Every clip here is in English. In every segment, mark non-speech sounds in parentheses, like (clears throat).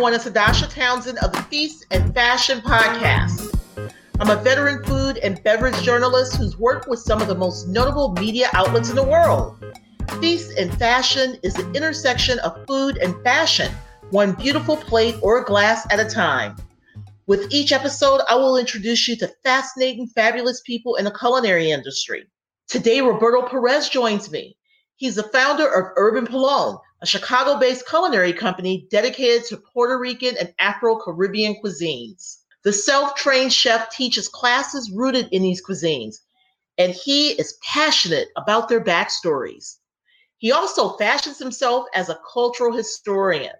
everyone. It's Adasha Townsend of the Feast and Fashion Podcast. I'm a veteran food and beverage journalist who's worked with some of the most notable media outlets in the world. Feast and Fashion is the intersection of food and fashion, one beautiful plate or glass at a time. With each episode, I will introduce you to fascinating, fabulous people in the culinary industry. Today, Roberto Perez joins me. He's the founder of Urban Pilon, a Chicago based culinary company dedicated to Puerto Rican and Afro Caribbean cuisines. The self trained chef teaches classes rooted in these cuisines, and he is passionate about their backstories. He also fashions himself as a cultural historian.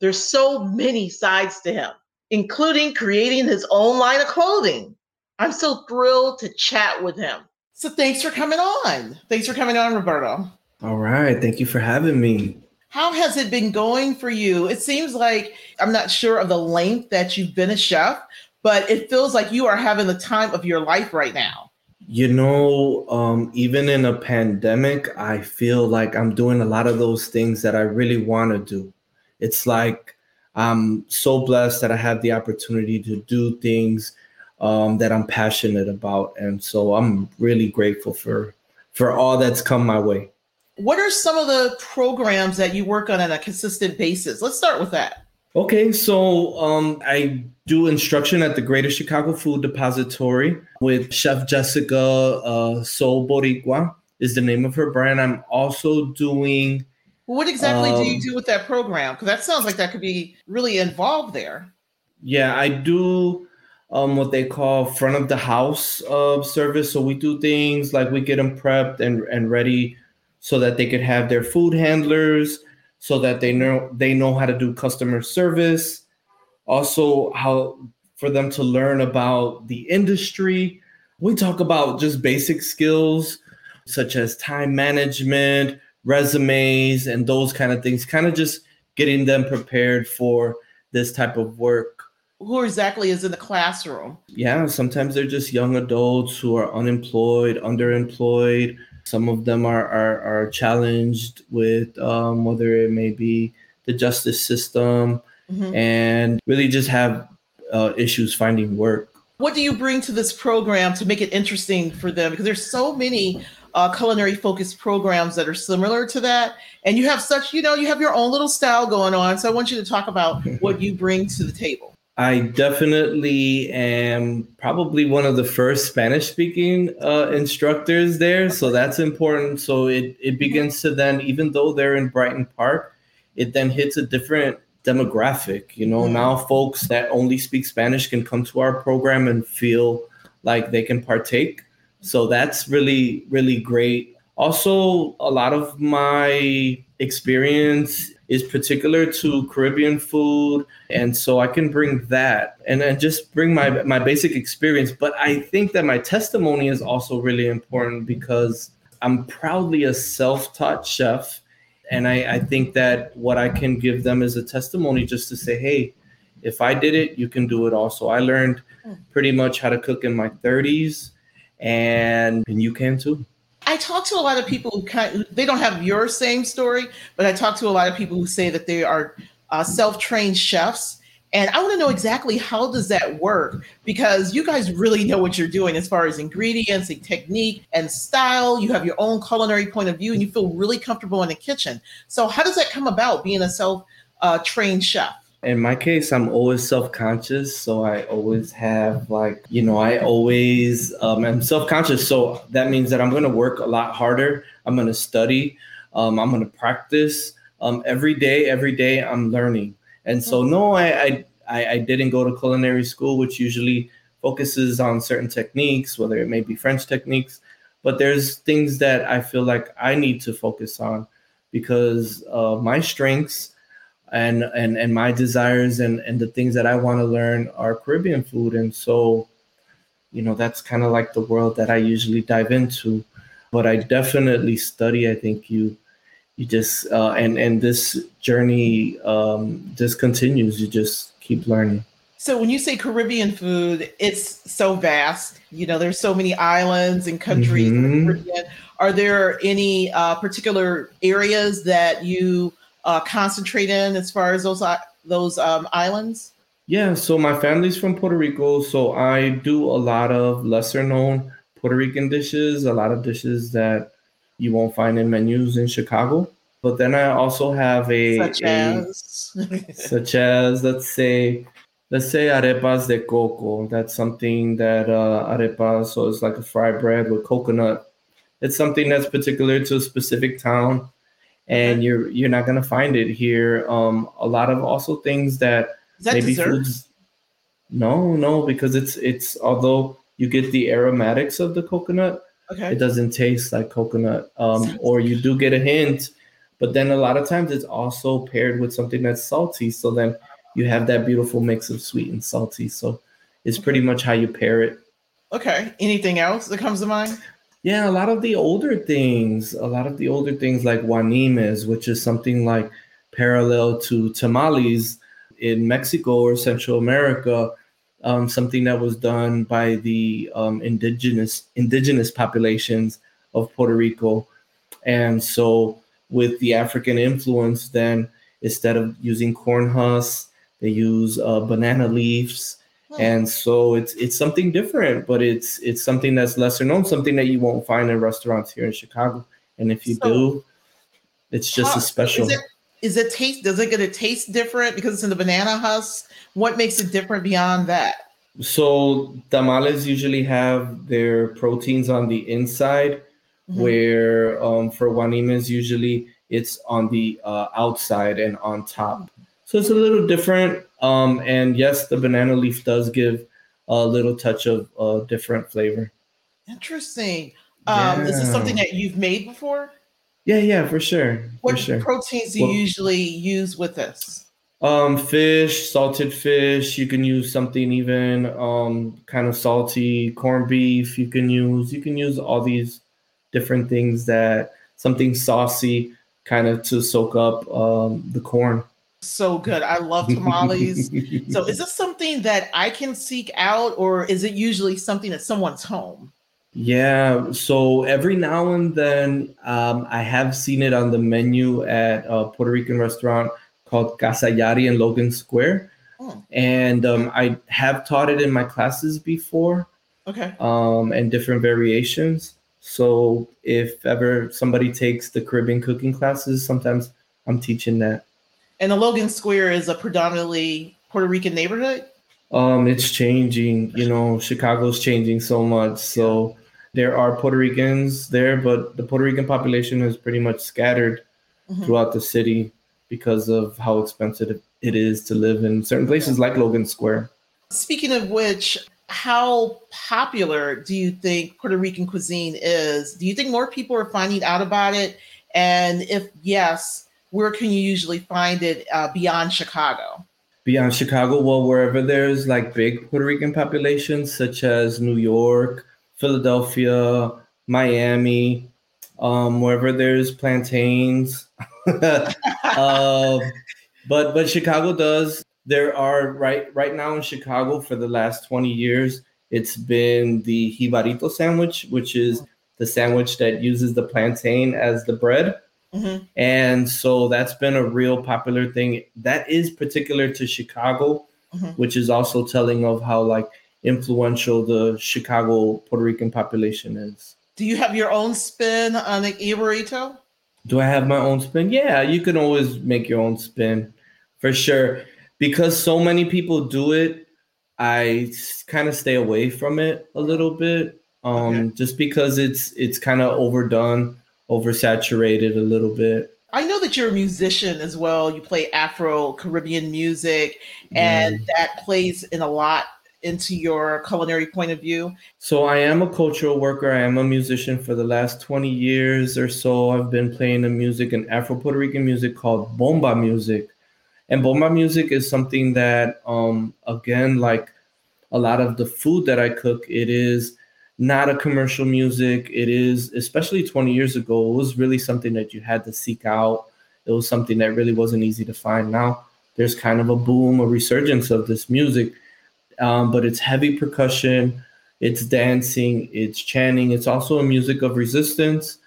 There's so many sides to him, including creating his own line of clothing. I'm so thrilled to chat with him. So thanks for coming on. Thanks for coming on, Roberto. All right. Thank you for having me. How has it been going for you? It seems like I'm not sure of the length that you've been a chef, but it feels like you are having the time of your life right now. You know, um, even in a pandemic, I feel like I'm doing a lot of those things that I really want to do. It's like I'm so blessed that I have the opportunity to do things um, that I'm passionate about, and so I'm really grateful for for all that's come my way. What are some of the programs that you work on on a consistent basis? Let's start with that. Okay, so um, I do instruction at the Greater Chicago Food Depository with Chef Jessica uh, Soul Boricua is the name of her brand. I'm also doing. What exactly um, do you um, do with that program? Because that sounds like that could be really involved there. Yeah, I do um, what they call front of the house uh, service. So we do things like we get them prepped and, and ready so that they could have their food handlers so that they know they know how to do customer service. Also how for them to learn about the industry. We talk about just basic skills such as time management resumes and those kind of things kind of just getting them prepared for this type of work. Who exactly is in the classroom? Yeah sometimes they're just young adults who are unemployed underemployed some of them are are, are challenged with um, whether it may be the justice system mm-hmm. and really just have uh, issues finding work. What do you bring to this program to make it interesting for them? Because there's so many uh, culinary focused programs that are similar to that. And you have such, you know, you have your own little style going on. So I want you to talk about (laughs) what you bring to the table. I definitely am probably one of the first Spanish speaking uh, instructors there. So that's important. So it, it begins to then, even though they're in Brighton Park, it then hits a different demographic. You know, mm-hmm. now folks that only speak Spanish can come to our program and feel like they can partake. So that's really, really great. Also, a lot of my experience is particular to Caribbean food. And so I can bring that and then just bring my, my basic experience. But I think that my testimony is also really important because I'm proudly a self taught chef. And I, I think that what I can give them is a testimony just to say, hey, if I did it, you can do it also. I learned hmm. pretty much how to cook in my 30s, and, and you can too. I talk to a lot of people who kind of, they don't have your same story, but I talk to a lot of people who say that they are uh, self-trained chefs. And I want to know exactly how does that work because you guys really know what you're doing as far as ingredients and technique and style. You have your own culinary point of view and you feel really comfortable in the kitchen. So how does that come about being a self-trained uh, chef? In my case i'm always self-conscious so i always have like you know i always um, am self-conscious so that means that i'm going to work a lot harder i'm going to study um, i'm going to practice um, every day every day i'm learning. And so no I, I i didn't go to culinary school which usually focuses on certain techniques whether it may be french techniques but there's things that i feel like i need to focus on because uh, my strengths and and and my desires and and the things that I want to learn are Caribbean food, and so you know that's kind of like the world that I usually dive into. But I definitely study. I think you you just uh, and and this journey um, just continues. You just keep learning. So when you say Caribbean food, it's so vast. You know, there's so many islands and countries. Mm-hmm. Are there any uh, particular areas that you uh, concentrate in as far as those uh, those um, islands? Yeah, so my family's from Puerto Rico, so I do a lot of lesser known Puerto Rican dishes, a lot of dishes that you won't find in menus in Chicago. But then I also have a such a- as (laughs) such as let's say let's say arepas de coco. That's something that uh, arepas, so it's like a fried bread with coconut. It's something that's particular to a specific town, and you're you're not gonna find it here. Um, a lot of also things that that maybe dessert? foods. No, no, because it's it's although you get the aromatics of the coconut, Okay. it doesn't taste like coconut. Um, or you do get a hint, but then a lot of times it's also paired with something that's salty. So then you have that beautiful mix of sweet and salty. So it's pretty much how you pair it. Okay. Anything else that comes to mind? Yeah, a lot of the older things, a lot of the older things like guanimes, which is something like parallel to tamales in Mexico or Central America, um, something that was done by the um, indigenous indigenous populations of Puerto Rico, and so with the African influence, then instead of using corn husks, they use uh, banana leaves. And so it's it's something different but it's it's something that's lesser known something that you won't find in restaurants here in chicago and if you So- do it's just How- a special Is it is it taste? Does it get a taste different because it's in the banana husk? What makes it different beyond that? so tamales usually have their proteins on the inside Mhm. where um, for guanimes usually it's on the uh, outside and on top so it's a little different um, and yes the banana leaf does give a little touch of uh, different flavor Interesting. Um, Is this something that you've made before? yeah yeah for sure What for sure proteins do you Well- usually use with this? Um, fish, salted fish. You can use something even um kind of salty, corned beef. You can use you can use all these different things that something saucy kind of to soak up um the corn. So good. I love tamales. so is this (laughs) something that I can seek out, or is it usually something at someone's home? Yeah, so every now and then um, I have seen it on the menu at a Puerto Rican restaurant called Casa Yari in Logan Square. Hmm. And um, I have taught it in my classes before. Okay. um, and different variations. So if ever somebody takes the Caribbean cooking classes, sometimes I'm teaching that. And the Logan Square is a predominantly Puerto Rican neighborhood. Um, it's changing, you know, Chicago's changing so much. So there are Puerto Ricans there, but the Puerto Rican population is pretty much scattered Mhm. throughout the city because of how expensive it is to live in certain places like Logan Square. Speaking of which, how popular do you think Puerto Rican cuisine is? Do you think more people are finding out about it? And if yes, where can you usually find it uh, beyond Chicago? beyond Chicago, well, wherever there's like big Puerto Rican populations, such as New York, Philadelphia, Miami, um, wherever there's plantains. uh, (laughs) but but Chicago does. There are right right now in Chicago for the last 20 years, it's been the jibarito sandwich, which is the sandwich that uses the plantain as the bread. Mhm. And so that's been a real popular thing. That is particular to Chicago, Mhm. which is also telling of how like influential the Chicago Puerto Rican population is. Do you have your own spin on the jibarito? Do I have my own spin? Yeah, you can always make your own spin for sure. Because so many people do it, I kind of stay away from it a little bit. Um, Okay. just because it's it's kind of overdone, oversaturated a little bit. I know that you're a musician as well. You play Afro Caribbean music, and that plays in a lot into your culinary point of view. So I am a cultural worker. I am a musician for the last 20 years or so. I've been playing a music, an Afro Puerto Rican music called bomba music. And bomba music is something that, um, again, like a lot of the food that I cook, it is not a commercial music. It is, especially 20 years ago, it was really something that you had to seek out. It was something that really wasn't easy to find. Now there's kind of a boom, a resurgence of this music um, but it's heavy percussion, it's dancing, it's chanting. It's also a music of resistance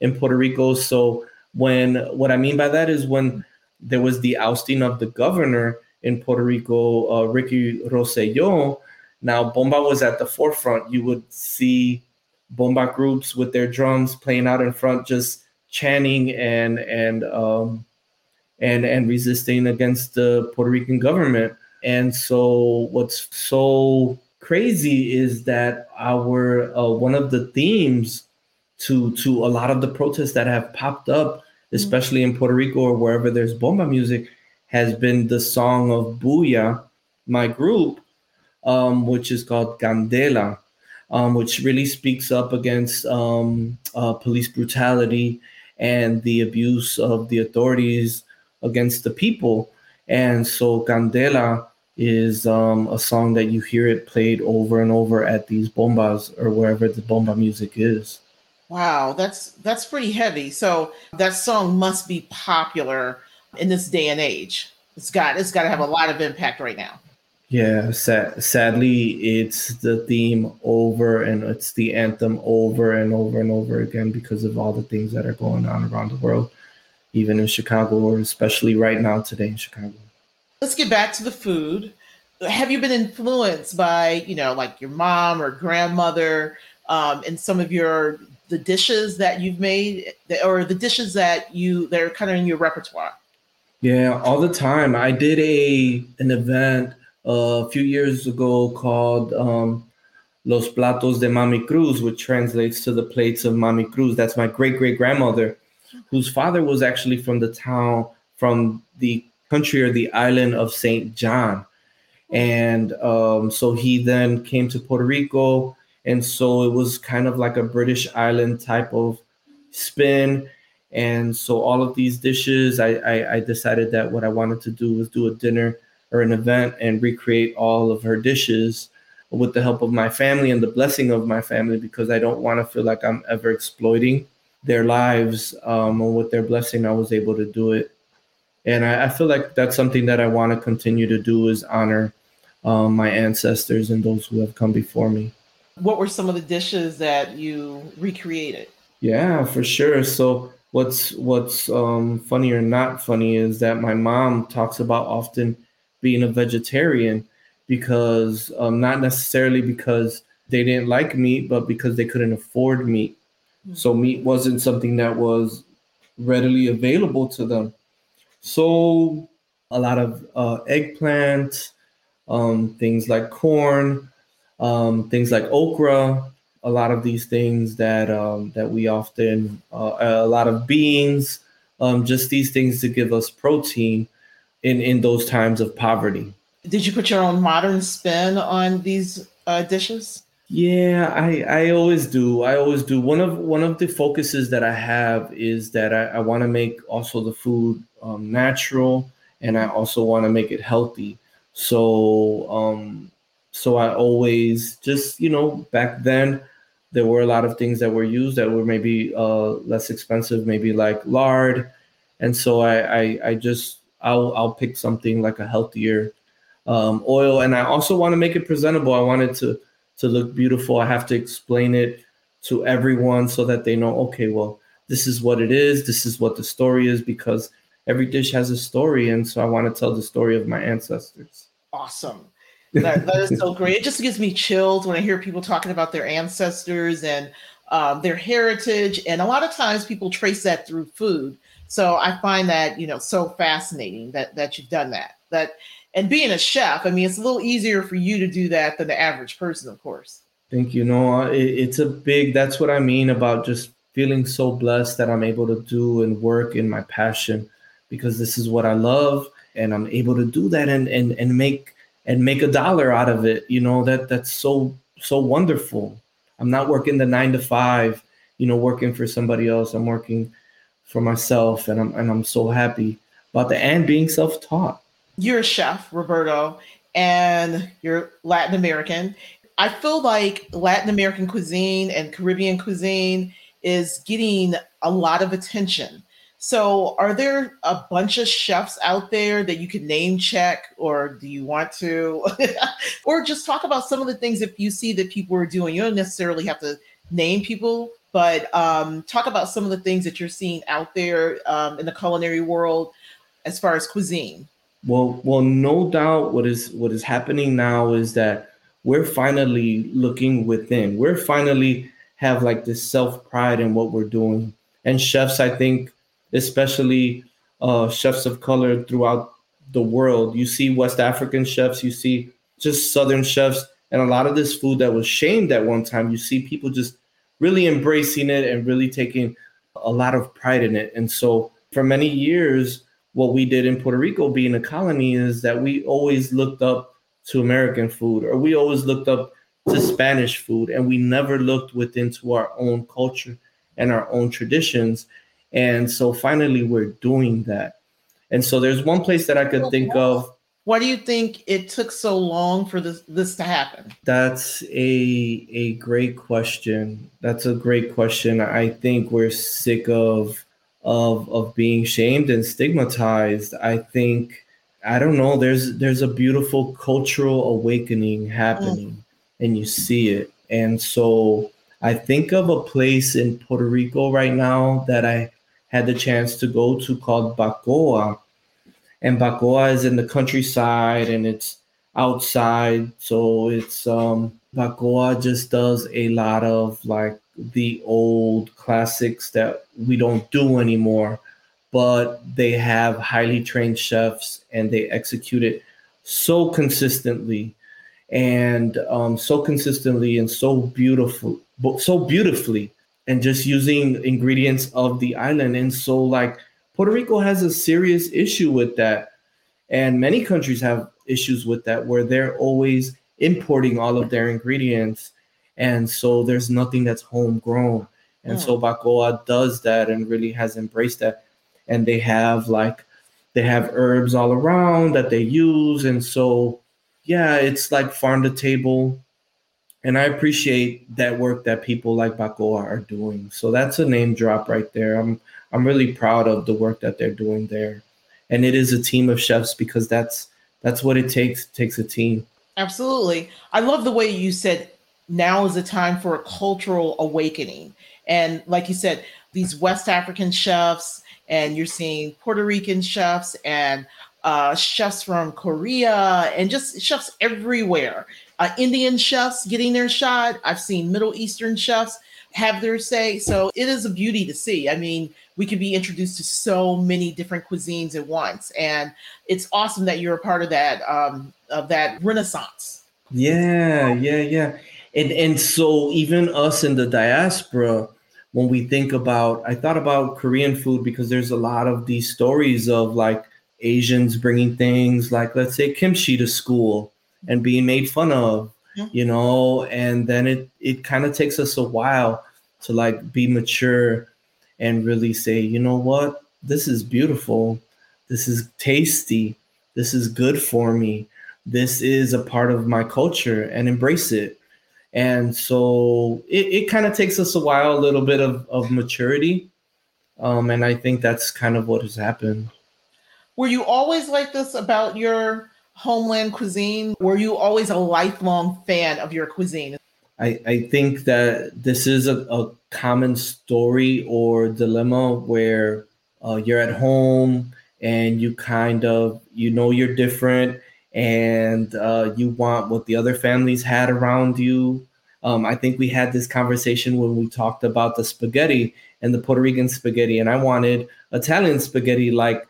in Puerto Rico. So when what I mean by that is when there was the ousting of the governor in Puerto Rico, uh, Ricky Rosselló. Now, bomba was at the forefront. You would see bomba groups with their drums playing out in front, just chanting and and um, and and resisting against the Puerto Rican government. And so, what's so crazy is that our uh, one of the themes to to a lot of the protests that have popped up, mm-hmm. especially in Puerto Rico or wherever there's bomba music, has been the song of Bulla, my group, um, which is called Candela, um, which really speaks up against um, uh, police brutality and the abuse of the authorities against the people. And so Candela is um, a song that you hear it played over and over at these bombas or wherever the bomba music is. Wow, that's that's pretty heavy. So that song must be popular in this day and age. It's got it's got to have a lot of impact right now. Yeah, sad, sadly, it's the theme over and it's the anthem over and over and over again because of all the things that are going on around the world, even in Chicago, or especially right now today in Chicago. Let's get back to the food. Have you been influenced by, you know, like your mom or grandmother um, in some of your the dishes that you've made or the dishes that you that are kind of in your repertoire? Yeah, all the time. I did a an event a few years ago called um, Los Platos de Mami Cruz, which translates to the plates of Mami Cruz. That's my great great grandmother, whose father was actually from the town, from the country or the island of St. John. And um, so he then came to Puerto Rico. And so it was kind of like a British island type of spin. And so all of these dishes, I, I, I decided that what I wanted to do was do a dinner or an event and recreate all of her dishes with the help of my family and the blessing of my family because I don't want to feel like I'm ever exploiting their lives. Um, and with their blessing, I was able to do it. And I, I feel like that's something that I want to continue to do is honor um, my ancestors and those who have come before me. What were some of the dishes that you recreated? Yeah, for sure. So what's what's um, funny or not funny is that my mom talks about often being a vegetarian because um, not necessarily because they didn't like meat, but because they couldn't afford meat. Mm-hmm. So meat wasn't something that was readily available to them. So a lot of uh, eggplant, um, things like corn, um, things like okra, a lot of these things that um, that we often, uh, a lot of beans, um, just these things to give us protein in in those times of poverty. Did you put your own modern spin on these uh, dishes? Yeah, I I always do. I always do. One of one of the focuses that I have is that I, I want to make also the food um, natural, and I also want to make it healthy. So um, so I always just you know back then there were a lot of things that were used that were maybe uh, less expensive, maybe like lard, and so I I, I just I'll I'll pick something like a healthier um, oil, and I also want to make it presentable. I want it to to look beautiful. I have to explain it to everyone so that they know. Okay, well, this is what it is. This is what the story is because every dish has a story, and so I want to tell the story of my ancestors. Awesome. That, that is so great. It just gives me chills when I hear people talking about their ancestors and um, their heritage. And a lot of times people trace that through food. So I find that you know so fascinating that that you've done that. That and being a chef, I mean, it's a little easier for you to do that than the average person, of course. Thank you. No, it, it's a big. That's what I mean about just feeling so blessed that I'm able to do and work in my passion because this is what I love and I'm able to do that and and and make and make a dollar out of it. You know that that's so so wonderful. I'm not working the nine to five, you know, working for somebody else. I'm working for myself, and I'm and I'm so happy about that, and being self-taught. You're a chef, Roberto, and you're Latin American. I feel like Latin American cuisine and Caribbean cuisine is getting a lot of attention. So, are there a bunch of chefs out there that you can name check, or do you want to, (laughs) or just talk about some of the things if you see that people are doing? You don't necessarily have to name people, but um, talk about some of the things that you're seeing out there um, in the culinary world as far as cuisine? Well, well, no doubt. What is what is happening now is that we're finally looking within. We're finally have like this self pride in what we're doing. And chefs, I think, especially uh, chefs of color throughout the world, you see West African chefs, you see just Southern chefs, and a lot of this food that was shamed at one time, you see people just really embracing it and really taking a lot of pride in it. And so for many years, what we did in Puerto Rico being a colony is that we always looked up to American food or we always looked up to Spanish food and we never looked within to our own culture and our own traditions. And so finally we're doing that. And so there's one place that I could think of. Why do you think it took so long for this this to happen? That's a a great question. That's a great question. I think we're sick of of of being shamed and stigmatized. I think I don't know. There's there's a beautiful cultural awakening happening, mm. and you see it. And so I think of a place in Puerto Rico right now that I had the chance to go to called Bacoa. And Bacoa is in the countryside and it's outside. So it's um Bacoa just does a lot of like the old classics that we don't do anymore, but they have highly trained chefs and they execute it so consistently and um, so consistently and so beautiful, so beautifully, and just using ingredients of the island. And so, like Puerto Rico has a serious issue with that, and many countries have issues with that, where they're always importing all of their ingredients and so there's nothing that's homegrown. And so hmm. Bacoa does that and really has embraced that. And they have like they have herbs all around that they use. And so yeah, it's like farm to table. And I appreciate that work that people like Bacoa are doing. So that's a name drop right there. I'm I'm really proud of the work that they're doing there. And it is a team of chefs because that's that's what it takes. It takes a team. Absolutely. I love the way you said now is the time for a cultural awakening. And like you said, these West African chefs, and you're seeing Puerto Rican chefs and uh, chefs from Korea, and just chefs everywhere. Uh, Indian chefs getting their shot. I've seen Middle Eastern chefs have their say. So it is a beauty to see. I mean, we could be introduced to so many different cuisines at once, and it's awesome that you're a part of that um, of that renaissance. Yeah, yeah, yeah and and so even us in the diaspora when we think about i thought about korean food because there's a lot of these stories of like asians bringing things like let's say kimchi to school and being made fun of yeah. you know and then it it kind of takes us a while to like be mature and really say you know what this is beautiful this is tasty this is good for me this is a part of my culture and embrace it and so it, it kind of takes us a while, a little bit of, of maturity. Um, and I think that's kind of what has happened. Were you always like this about your homeland cuisine? Were you always a lifelong fan of your cuisine? I, I think that this is a, a common story or dilemma where uh, you're at home and you kind of you know you're different and uh, you want what the other families had around you. Um, I think we had this conversation when we talked about the spaghetti and the Puerto Rican spaghetti, and I wanted Italian spaghetti like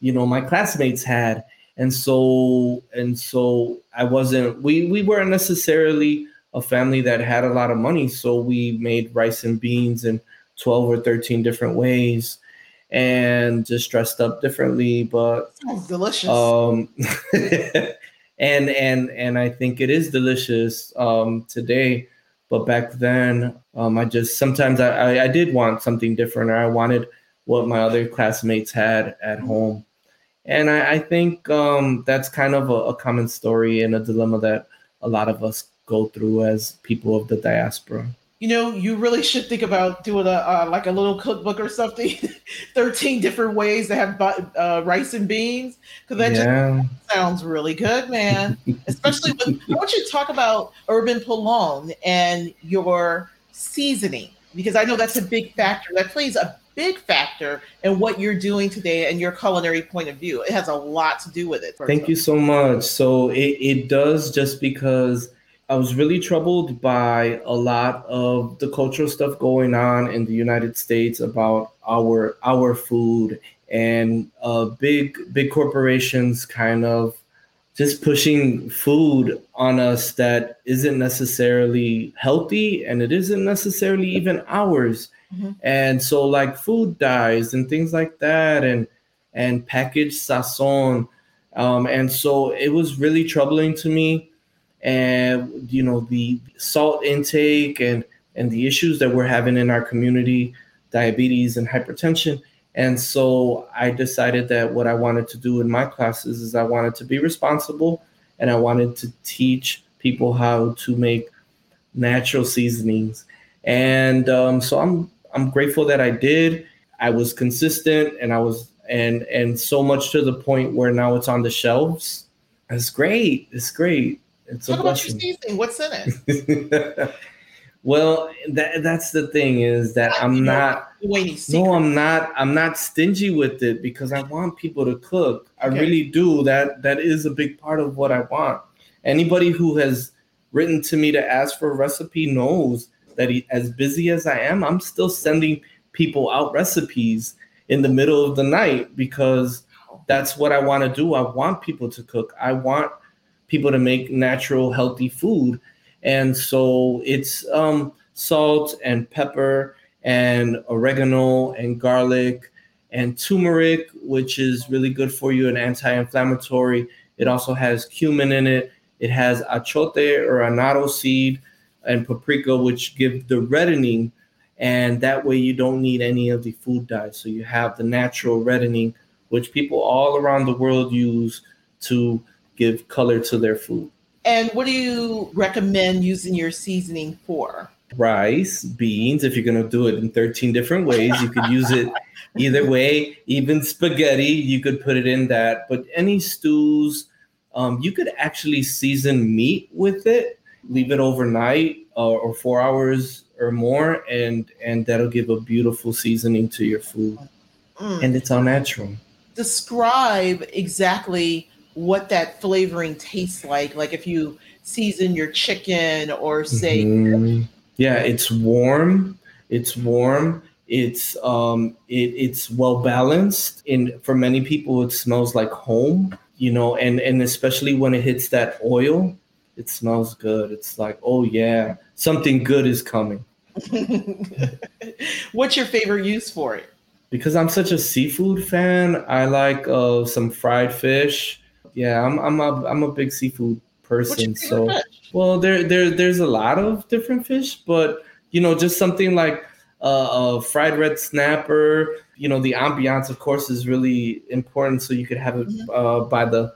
you know my classmates had, and so and so I wasn't. We we weren't necessarily a family that had a lot of money, so we made rice and beans in twelve or thirteen different ways and just dressed up differently. But sounds delicious. Um, (laughs) and and and I think it is delicious um, today. But back then, um, I just sometimes I, I, I did want something different, or I wanted what my other classmates had at home. And I, I think um, that's kind of a, a common story and a dilemma that a lot of us go through as people of the diaspora you know, you really should think about doing a uh, like a little cookbook or something. (laughs) Thirteen different ways to have uh, rice and beans because that yeah. just sounds really good, man. (laughs) Especially with I want you to talk about urban pilon and your seasoning. because I know that's a big factor. That plays a big factor in what you're doing today and your culinary point of view. It has a lot to do with it. Thank you so much. So it, it does just because I was really troubled by a lot of the cultural stuff going on in the United States about our our food and uh, big big corporations kind of just pushing food on us that isn't necessarily healthy and it isn't necessarily even ours. Mm-hmm. And so like food dyes and things like that and and packaged sazon. Um, and so it was really troubling to me. And you know, the salt intake and and the issues that we're having in our community, diabetes and hypertension. And so I decided that what I wanted to do in my classes is I wanted to be responsible and I wanted to teach people how to make natural seasonings. And um, so I'm I'm grateful that I did. I was consistent and I was and and so much to the point where now it's on the shelves. It's great. It's great. It's Talk a about your seasoning. What's in it? (laughs) Well, that that's the thing is that I'm not. No, I'm not. I'm not stingy with it because I want people to cook. I okay. really do. That that is a big part of what I want. Anybody who has written to me to ask for a recipe knows that he, as busy as I am, I'm still sending people out recipes in the middle of the night because that's what I want to do. I want people to cook. I want people to make natural, healthy food and so it's um, salt and pepper and oregano and garlic and turmeric, which is really good for you and anti-inflammatory. It also has cumin in it. It has achote or annatto seed and paprika, which give the reddening, and that way you don't need any of the food dyes. So you have the natural reddening, which people all around the world use to give color to their food. And what do you recommend using your seasoning for? Rice, beans. If you're going to do it in 13 different ways, you could use it (laughs) either way. Even spaghetti, you could put it in that. But any stews, um, you could actually season meat with it, leave it overnight uh, or four hours or more, and and that'll give a beautiful seasoning to your food. Mm. And it's all natural. Describe exactly what that flavoring tastes like. Like if you season your chicken or say mm-hmm. Yeah, it's warm. It's warm. It's um it, it's well balanced. And for many people it smells like home, you know, and and especially when it hits that oil, it smells good. It's like, oh yeah, something good is coming. (laughs) What's your favorite use for it? Because I'm such a seafood fan, I like uh, some fried fish yeah, I'm I'm a I'm a big seafood person. So well, there there there's a lot of different fish, but you know, just something like uh, a fried red snapper. You know, the ambiance, of course, is really important. So you could have it mm-hmm. uh, by the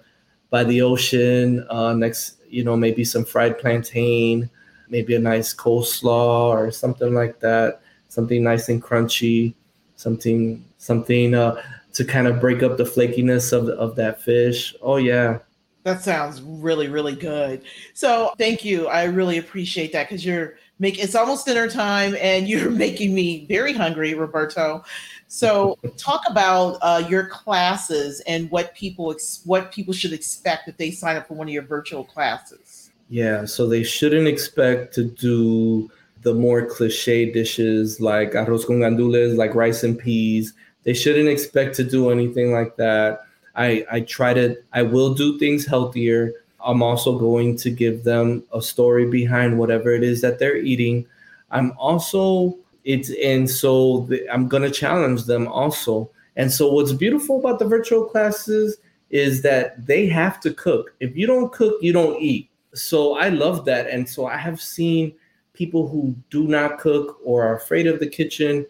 by the ocean. Uh, next, you know, maybe some fried plantain, maybe a nice coleslaw or something like that. Something nice and crunchy. Something something. Uh, to kind of break up the flakiness of, of that fish. Oh, yeah. That sounds really, really good. So thank you. I really appreciate that because you're making it's almost dinner time and (laughs) you're making me very hungry, Roberto. So (laughs) talk about uh, your classes and what people ex- what people should expect if they sign up for one of your virtual classes. Yeah, so they shouldn't expect to do the more cliche dishes like arroz con gandules, like rice and peas they shouldn't expect to do anything like that. I, I try to, I will do things healthier. I'm also going to give them a story behind whatever it is that they're eating. I'm also, it's, and so the, I'm going to challenge them also. And so what's beautiful about the virtual classes is that they have to cook. If you don't cook, you don't eat. So I love that. And so I have seen people who do not cook or are afraid of the kitchen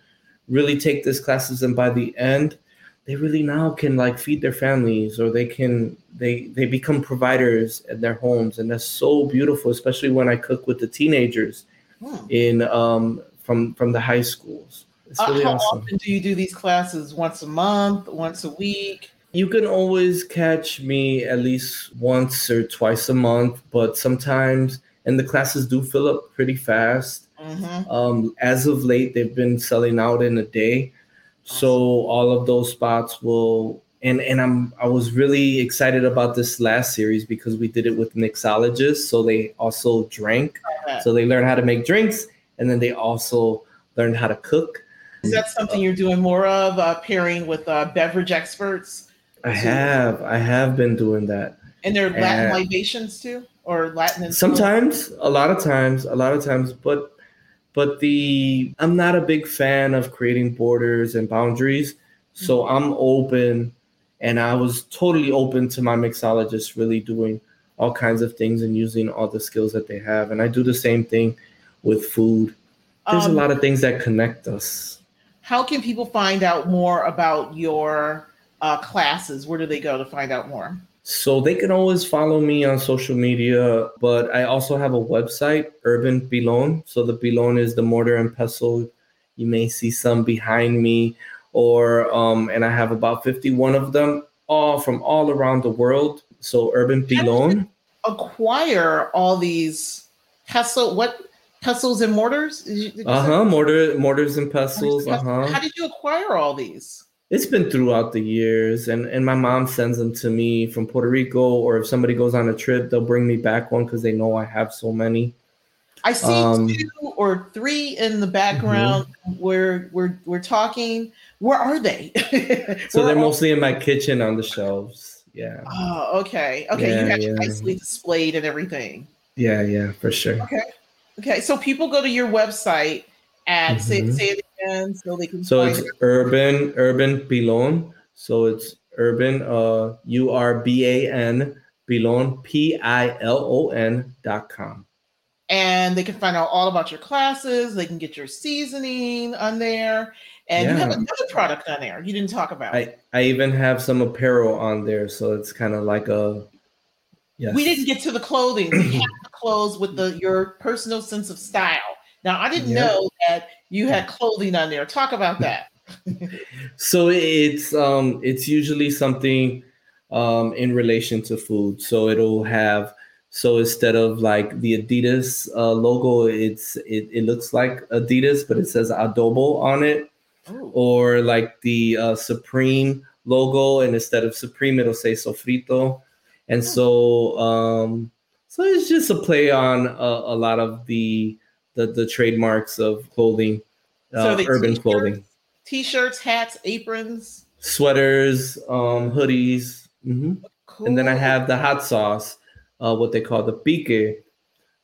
really take these classes and by the end they really now can like feed their families or they can they they become providers at their homes and that's so beautiful especially when i cook with the teenagers hmm. in um from from the high schools it's really uh, how awesome. often do you do these classes once a month once a week you can always catch me at least once or twice a month but sometimes and the classes do fill up pretty fast Mm-hmm. Um, as of late, they've been selling out in a day. So all of those spots will and and I'm I was really excited about this last series because we did it with mixologists, so they also drank, so they learned how to make drinks, and then they also learned how to cook. Is that something you're doing more of, uh, pairing with uh, beverage experts? I have, I have been doing that. And they're Latin libations too, or Latin. Sometimes, a lot of times, a lot of times, but but the I'm not a big fan of creating borders and boundaries. So mm-hmm. I'm open and I was totally open to my mixologists really doing all kinds of things and using all the skills that they have. And I do the same thing with food. There's um, a lot of things that connect us. How can people find out more about your uh, classes? Where do they go to find out more? So they can always follow me on social media, but I also have a website, Urban Pilon. So the Pilon is the mortar and pestle. You may see some behind me, or um, and I have about 51 of them, all from all around the world. So Urban Pilon. Acquire all these pestle what pestles and mortars? Uh huh. Mortar mortars and pestles. Uh huh. How did you acquire all these? It's been throughout the years and and my mom sends them to me from puerto rico or if somebody goes on a trip they'll bring me back one because they know i have so many. I see um, two or three in the background mm-hmm. where we're we're talking. Where are they? (laughs) So they're mostly in my kitchen on the shelves. Yeah. Oh okay. Okay yeah, you have yeah. nicely displayed and everything. Yeah yeah for sure. Okay. Okay so people go to your website at mm-hmm. say, say it again so they can so it's it. urban urban pilon so it's urban uh u-r-b-a-n pilon p-i-l-o-n dot com and they can find out all about your classes they can get your seasoning on there and yeah. you have another product on there you didn't talk about i i even have some apparel on there so it's kind of like a yes. we didn't get to the clothing we (clears throat) have the clothes with the your personal sense of style now, I didn't yep. know that you had (laughs) clothing on there. Talk about (laughs) that. so it's um it's usually something um in relation to food. So it'll have so instead of like the Adidas uh, logo, it's it, it looks like Adidas, but it says adobo on it. Oh. Or like the uh, Supreme logo, and instead of Supreme, it'll say Sofrito. And oh. so um so it's just a play on a, a lot of the the the trademarks of clothing, uh, so urban t-shirts, clothing. T-shirts, hats, aprons, sweaters, um, hoodies. Mm-hmm. Cool. And then I have the hot sauce, uh, what they call the pique,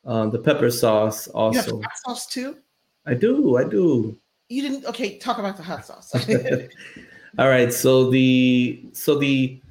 uh, the pepper sauce. Also, hot sauce too. I do. I do. You didn't. Okay, talk about the hot sauce. (laughs) All right. So the so the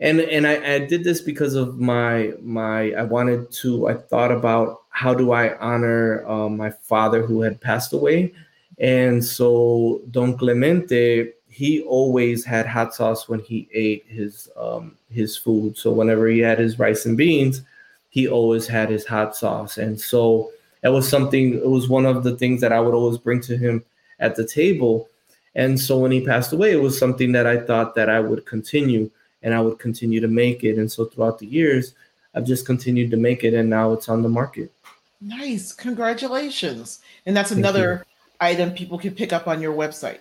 and and I, I did this because of my my I wanted to I thought about how do I honor um, my father who had passed away, and so Don Clemente he always had hot sauce when he ate his um, his food. So whenever he had his rice and beans, he always had his hot sauce, and so it was something. It was one of the things that I would always bring to him at the table. And so when he passed away, it was something that I thought that I would continue and I would continue to make it. And so throughout the years, I've just continued to make it, and now it's on the market. Nice, congratulations! And that's Thank another you. item people can pick up on your website.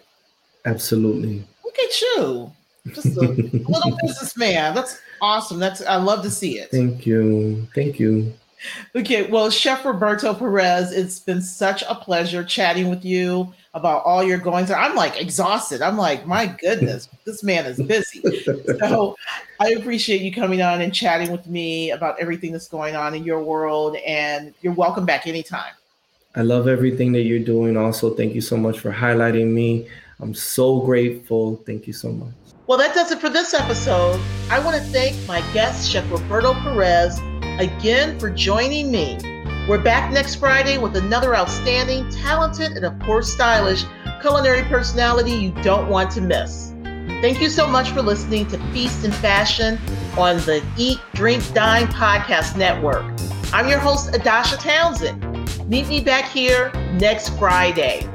Absolutely. Look at you, just a (laughs) little businessman. That's awesome. That's I love to see it. Thank you. Thank you. Okay, well, Chef Roberto Perez, it's been such a pleasure chatting with you about all your goings. I'm like exhausted. I'm like, my goodness, (laughs) this man is busy. So I appreciate you coming on and chatting with me about everything that's going on in your world. And you're welcome back anytime. I love everything that you're doing. Also, thank you so much for highlighting me. I'm so grateful. Thank you so much. Well, that does it for this episode. I want to thank my guest, Chef Roberto Perez, again for joining me. We're back next Friday with another outstanding, talented, and of course, stylish culinary personality you don't want to miss. Thank you so much for listening to Feast and Fashion on the Eat, Drink, Dine podcast network. I'm your host, Adasha Townsend. Meet me back here next Friday.